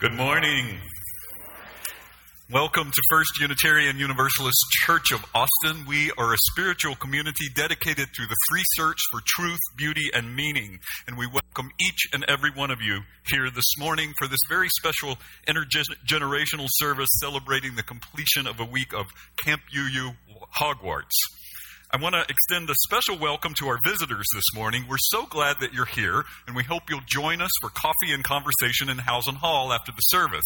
Good morning. Welcome to First Unitarian Universalist Church of Austin. We are a spiritual community dedicated to the free search for truth, beauty, and meaning. And we welcome each and every one of you here this morning for this very special intergenerational service celebrating the completion of a week of Camp UU Hogwarts. I want to extend a special welcome to our visitors this morning. We're so glad that you're here, and we hope you'll join us for coffee and conversation in Howson Hall after the service.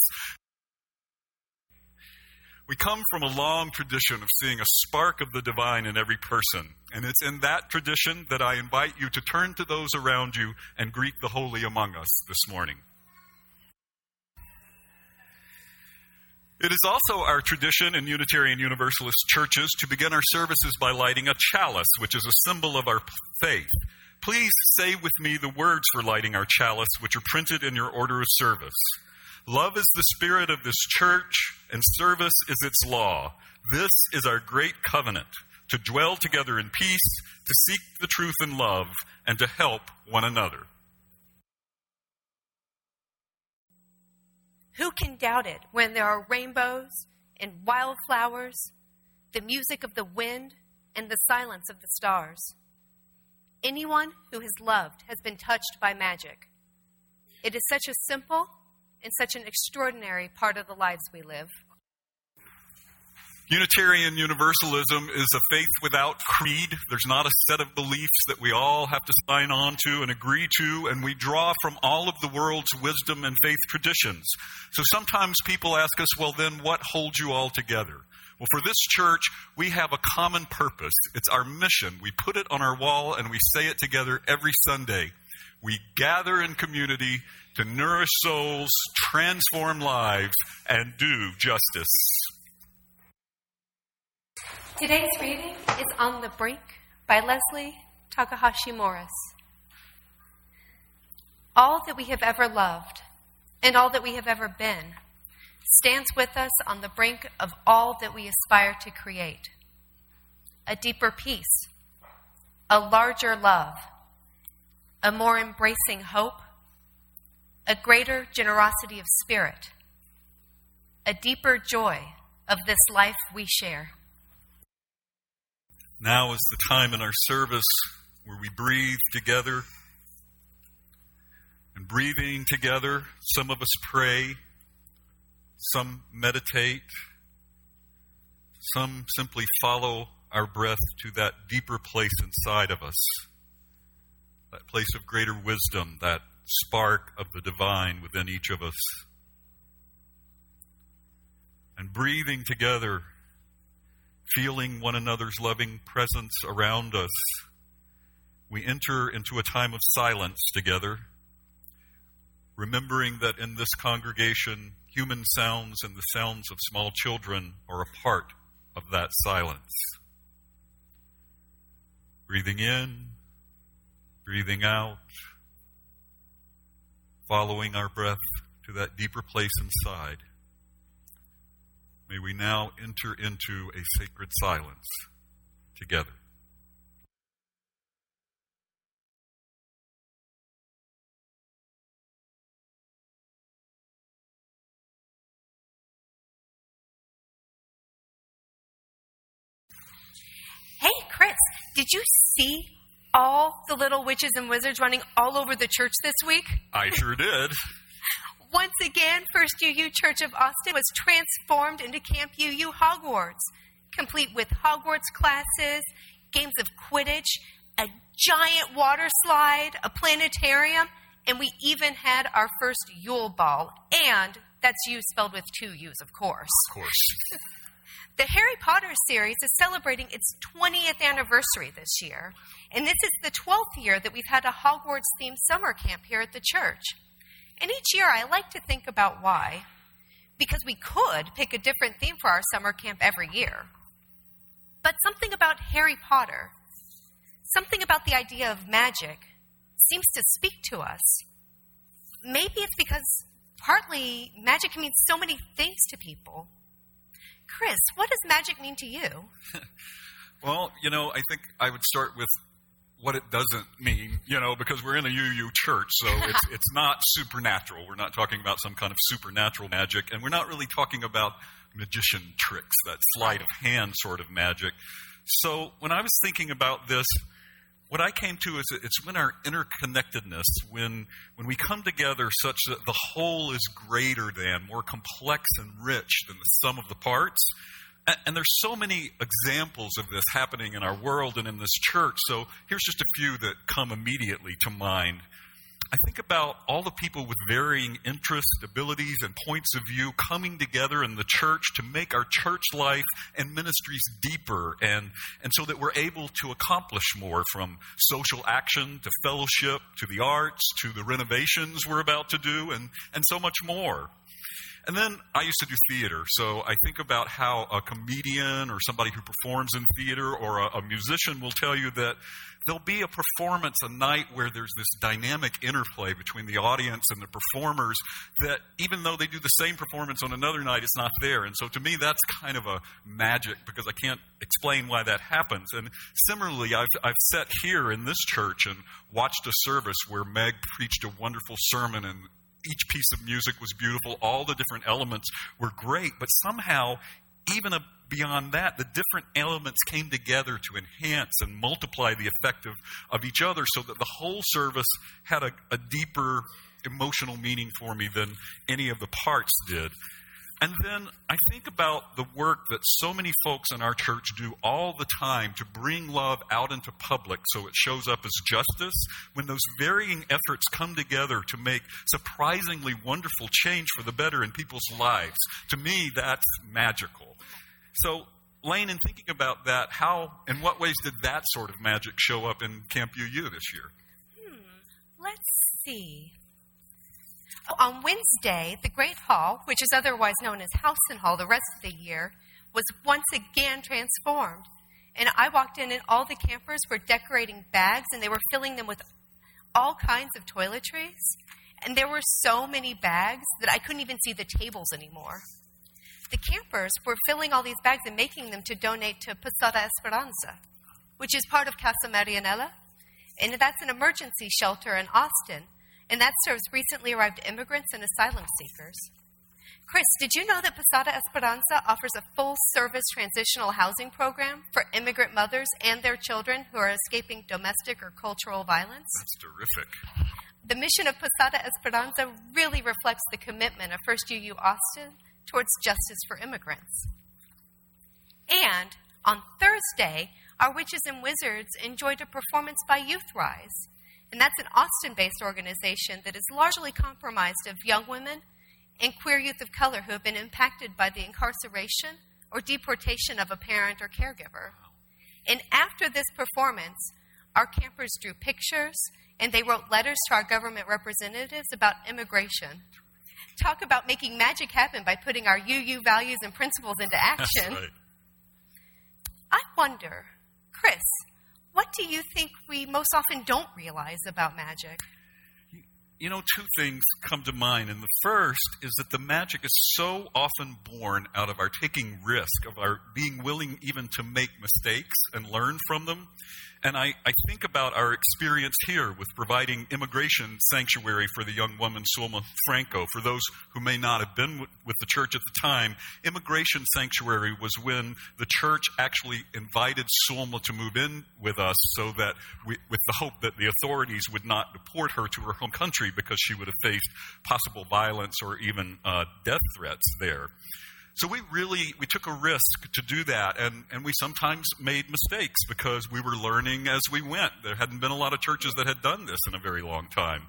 We come from a long tradition of seeing a spark of the divine in every person, and it's in that tradition that I invite you to turn to those around you and greet the holy among us this morning. It is also our tradition in Unitarian Universalist churches to begin our services by lighting a chalice, which is a symbol of our faith. Please say with me the words for lighting our chalice, which are printed in your order of service. Love is the spirit of this church, and service is its law. This is our great covenant to dwell together in peace, to seek the truth in love, and to help one another. Who can doubt it when there are rainbows and wildflowers, the music of the wind, and the silence of the stars? Anyone who has loved has been touched by magic. It is such a simple and such an extraordinary part of the lives we live. Unitarian Universalism is a faith without creed. There's not a set of beliefs that we all have to sign on to and agree to, and we draw from all of the world's wisdom and faith traditions. So sometimes people ask us, well, then what holds you all together? Well, for this church, we have a common purpose. It's our mission. We put it on our wall and we say it together every Sunday. We gather in community to nourish souls, transform lives, and do justice. Today's reading is On the Brink by Leslie Takahashi Morris. All that we have ever loved and all that we have ever been stands with us on the brink of all that we aspire to create a deeper peace, a larger love, a more embracing hope, a greater generosity of spirit, a deeper joy of this life we share. Now is the time in our service where we breathe together. And breathing together, some of us pray, some meditate, some simply follow our breath to that deeper place inside of us, that place of greater wisdom, that spark of the divine within each of us. And breathing together feeling one another's loving presence around us, we enter into a time of silence together, remembering that in this congregation, human sounds and the sounds of small children are a part of that silence. Breathing in, breathing out, following our breath to that deeper place inside. May we now enter into a sacred silence together. Hey, Chris, did you see all the little witches and wizards running all over the church this week? I sure did. Once again, First UU Church of Austin was transformed into Camp UU Hogwarts, complete with Hogwarts classes, games of Quidditch, a giant water slide, a planetarium, and we even had our first Yule Ball. And that's U spelled with two U's, of course. Of course. the Harry Potter series is celebrating its 20th anniversary this year, and this is the 12th year that we've had a Hogwarts themed summer camp here at the church. And each year I like to think about why, because we could pick a different theme for our summer camp every year. But something about Harry Potter, something about the idea of magic, seems to speak to us. Maybe it's because partly magic can mean so many things to people. Chris, what does magic mean to you? well, you know, I think I would start with what it doesn't mean, you know, because we're in a UU church, so it's, it's not supernatural. We're not talking about some kind of supernatural magic, and we're not really talking about magician tricks, that sleight of hand sort of magic. So when I was thinking about this, what I came to is it's when our interconnectedness, when, when we come together such that the whole is greater than, more complex and rich than the sum of the parts. And, there's so many examples of this happening in our world and in this church. So here's just a few that come immediately to mind. I think about all the people with varying interests, abilities, and points of view coming together in the church to make our church life and ministries deeper and, and so that we're able to accomplish more from social action to fellowship to the arts to the renovations we're about to do and, and so much more. And then I used to do theater, so I think about how a comedian or somebody who performs in theater or a, a, musician will tell you that there'll be a performance a night where there's this dynamic interplay between the audience and the performers that even though they do the same performance on another night, it's not there. And so to me, that's kind of a magic because I can't explain why that happens. And similarly, I've, I've sat here in this church and watched a service where Meg preached a wonderful sermon and each piece of music was beautiful. All the different elements were great, but somehow, even beyond that, the different elements came together to enhance and multiply the effect of, of each other so that the whole service had a, a deeper emotional meaning for me than any of the parts did. And then I think about the work that so many folks in our church do all the time to bring love out into public so it shows up as justice. When those varying efforts come together to make surprisingly wonderful change for the better in people's lives, to me, that's magical. So, Lane, in thinking about that, how, in what ways did that sort of magic show up in Camp UU this year? Hmm, let's see. On Wednesday, the Great Hall, which is otherwise known as Howson Hall the rest of the year, was once again transformed. And I walked in, and all the campers were decorating bags, and they were filling them with all kinds of toiletries. And there were so many bags that I couldn't even see the tables anymore. The campers were filling all these bags and making them to donate to Posada Esperanza, which is part of Casa Marianela. And that's an emergency shelter in Austin and that serves recently arrived immigrants and asylum seekers. Chris, did you know that Posada Esperanza offers a full service transitional housing program for immigrant mothers and their children who are escaping domestic or cultural violence? That's terrific. The mission of Posada Esperanza really reflects the commitment of First UU Austin towards justice for immigrants. And on Thursday, our witches and wizards enjoyed a performance by Youth Rise. And that's an Austin based organization that is largely comprised of young women and queer youth of color who have been impacted by the incarceration or deportation of a parent or caregiver. And after this performance, our campers drew pictures and they wrote letters to our government representatives about immigration. Talk about making magic happen by putting our UU values and principles into action. Right. I wonder, Chris, what do you think we most often don't realize about magic? You know, two things come to mind. And the first is that the magic is so often born out of our taking risk, of our being willing even to make mistakes and learn from them. And I, I think about our experience here with providing immigration sanctuary for the young woman, Sulma Franco. For those who may not have been with, the church at the time, immigration sanctuary was when the church actually invited Sulma to move in with us so that, we, with the hope that the authorities would not deport her to her home country because she would have faced possible violence or even uh, death threats there. So we really we took a risk to do that, and, and we sometimes made mistakes because we were learning as we went. There hadn't been a lot of churches that had done this in a very long time.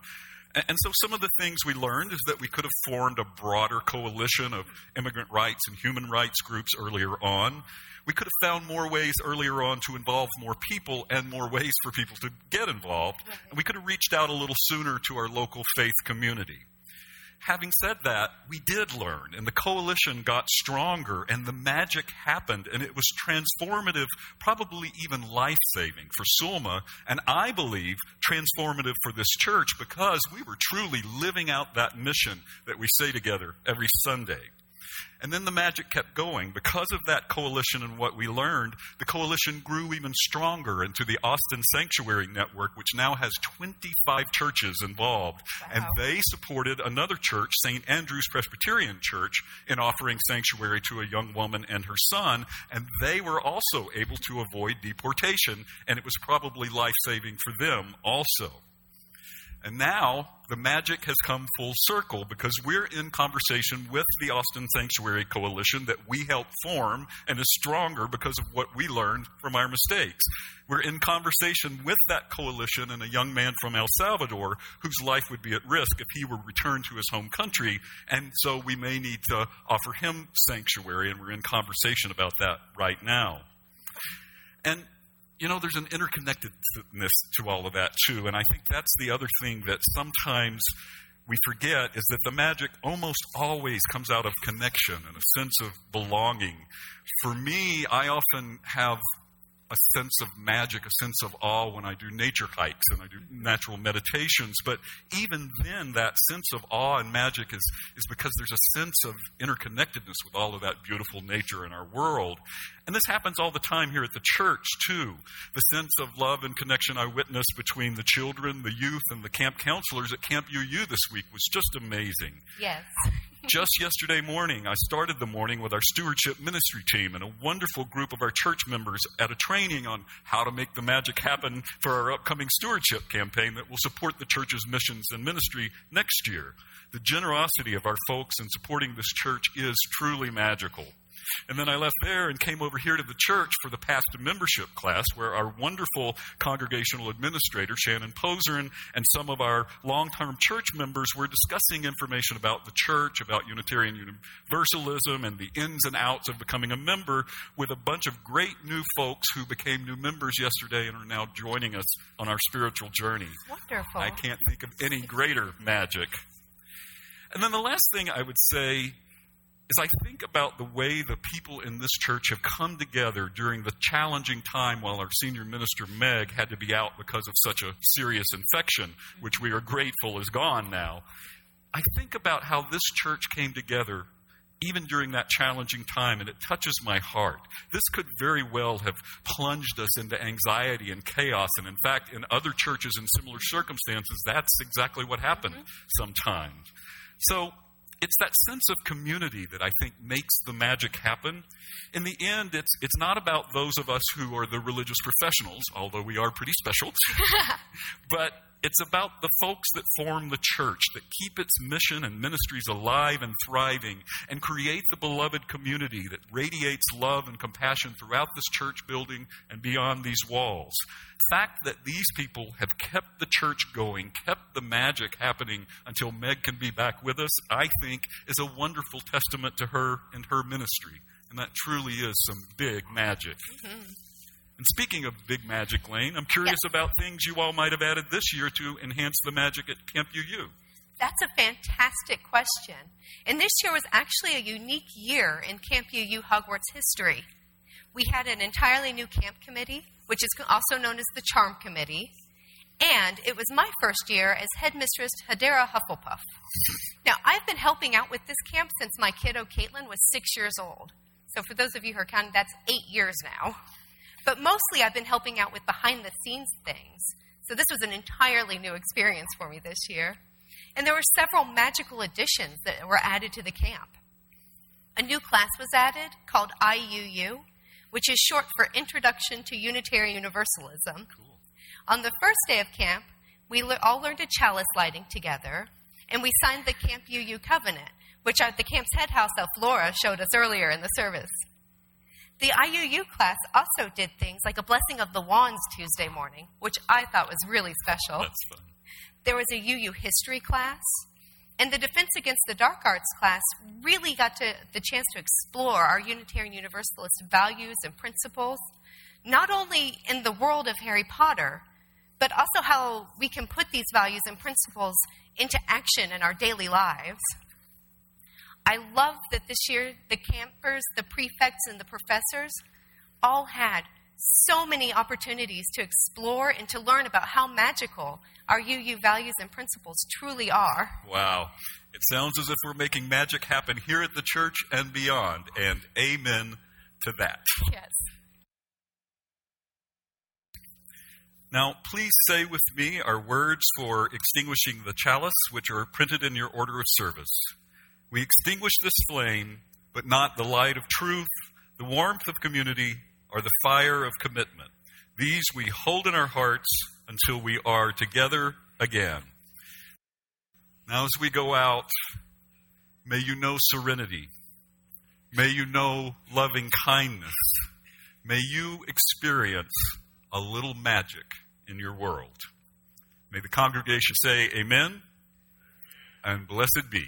And, and so some of the things we learned is that we could have formed a broader coalition of immigrant rights and human rights groups earlier on. We could have found more ways earlier on to involve more people and more ways for people to get involved. And we could have reached out a little sooner to our local faith community having said that, we did learn, and the coalition got stronger, and the magic happened, and it was transformative, probably even life saving for Sulma, and I believe transformative for this church because we were truly living out that mission that we say together every Sunday. And then the magic kept going. Because of that coalition and what we learned, the coalition grew even stronger into the Austin Sanctuary Network, which now has 25 churches involved. Wow. And they supported another church, St. Andrew's Presbyterian Church, in offering sanctuary to a young woman and her son. And they were also able to avoid deportation, and it was probably life saving for them also. And now the magic has come full circle because we're in conversation with the Austin Sanctuary Coalition that we helped form and is stronger because of what we learned from our mistakes. We're in conversation with that coalition and a young man from El Salvador whose life would be at risk if he were returned to his home country. And so we may need to offer him sanctuary, and we're in conversation about that right now. And you know, there's an interconnectedness to all of that, too. And I think that's the other thing that sometimes we forget is that the magic almost always comes out of connection and a sense of belonging. For me, I often have a sense of magic, a sense of awe when I do nature hikes and I do natural meditations. But even then, that sense of awe and magic is, is because there's a sense of interconnectedness with all of that beautiful nature in our world. And this happens all the time here at the church, too. The sense of love and connection I witnessed between the children, the youth, and the camp counselors at Camp UU this week was just amazing. Yes. Just yesterday morning, I started the morning with our stewardship ministry team and a wonderful group of our church members at a training on how to make the magic happen for our upcoming stewardship campaign that will support the church's missions and ministry next year. The generosity of our folks in supporting this church is truly magical. And then I left there and came over here to the church for the past membership class where our wonderful congregational administrator, Shannon Poserin, and some of our long term church members were discussing information about the church, about Unitarian Universalism, and the ins and outs of becoming a member with a bunch of great new folks who became new members yesterday and are now joining us on our spiritual journey. Wonderful. I can't think of any greater magic. And then the last thing I would say is I think about the way the people in this church have come together during the challenging time while our senior minister, Meg, had to be out because of such a serious infection, which we are grateful is gone now. I think about how this church came together even during that challenging time, and it touches my heart. This could very well have plunged us into anxiety and chaos, and in fact, in other churches in similar circumstances, that's exactly what happened mm-hmm. sometimes. So, it's that sense of community that I think makes the magic happen. In the end, it's, it's not about those of us who are the religious professionals, although we are pretty special, but it's about the folks that form the church, that keep its mission and ministries alive and thriving, and create the beloved community that radiates love and compassion throughout this church building and beyond these walls. The fact that these people have kept the church going, kept the magic happening until Meg can be back with us, I think is a wonderful testament to her and her ministry. And that truly is some big magic. Mm-hmm. And speaking of Big Magic Lane, I'm curious Yes. about things you all might have added this year to enhance the magic at Camp UU. That's a fantastic question. And this year was actually a unique year in Camp UU Hogwarts history. We had an entirely new camp committee, which is also known as the Charm Committee. And it was my first year as headmistress Hadera Hufflepuff. Now, I've been helping out with this camp since my kiddo Caitlin was six years old. So, for those of you who are counting, that's eight years now. But mostly, I've been helping out with behind the scenes things. So, this was an entirely new experience for me this year. And there were several magical additions that were added to the camp. A new class was added called IUU, which is short for Introduction to Unitarian Universalism. Cool. On the first day of camp, we all learned a chalice lighting together, and we signed the Camp UU covenant, which at the camp's head house elf Laura showed us earlier in the service. The IUU class also did things like a blessing of the wands Tuesday morning, which I thought was really special. That's fun. There was a UU history class, and the Defense Against the Dark Arts class really got to the chance to explore our Unitarian Universalist values and principles, not only in the world of Harry Potter, but also how we can put these values and principles into action in our daily lives. I love that this year the campers, the prefects, and the professors all had so many opportunities to explore and to learn about how magical our UU values and principles truly are. Wow. It sounds as if we're making magic happen here at the church and beyond, and amen to that. Yes. Now, please say with me our words for extinguishing the chalice, which are printed in your order of service. We extinguish this flame, but not the light of truth, the warmth of community, or the fire of commitment. These we hold in our hearts until we are together again. Now, as we go out, may you know serenity. May you know loving kindness. May you experience a little magic in your world. May the congregation say, Amen and blessed be.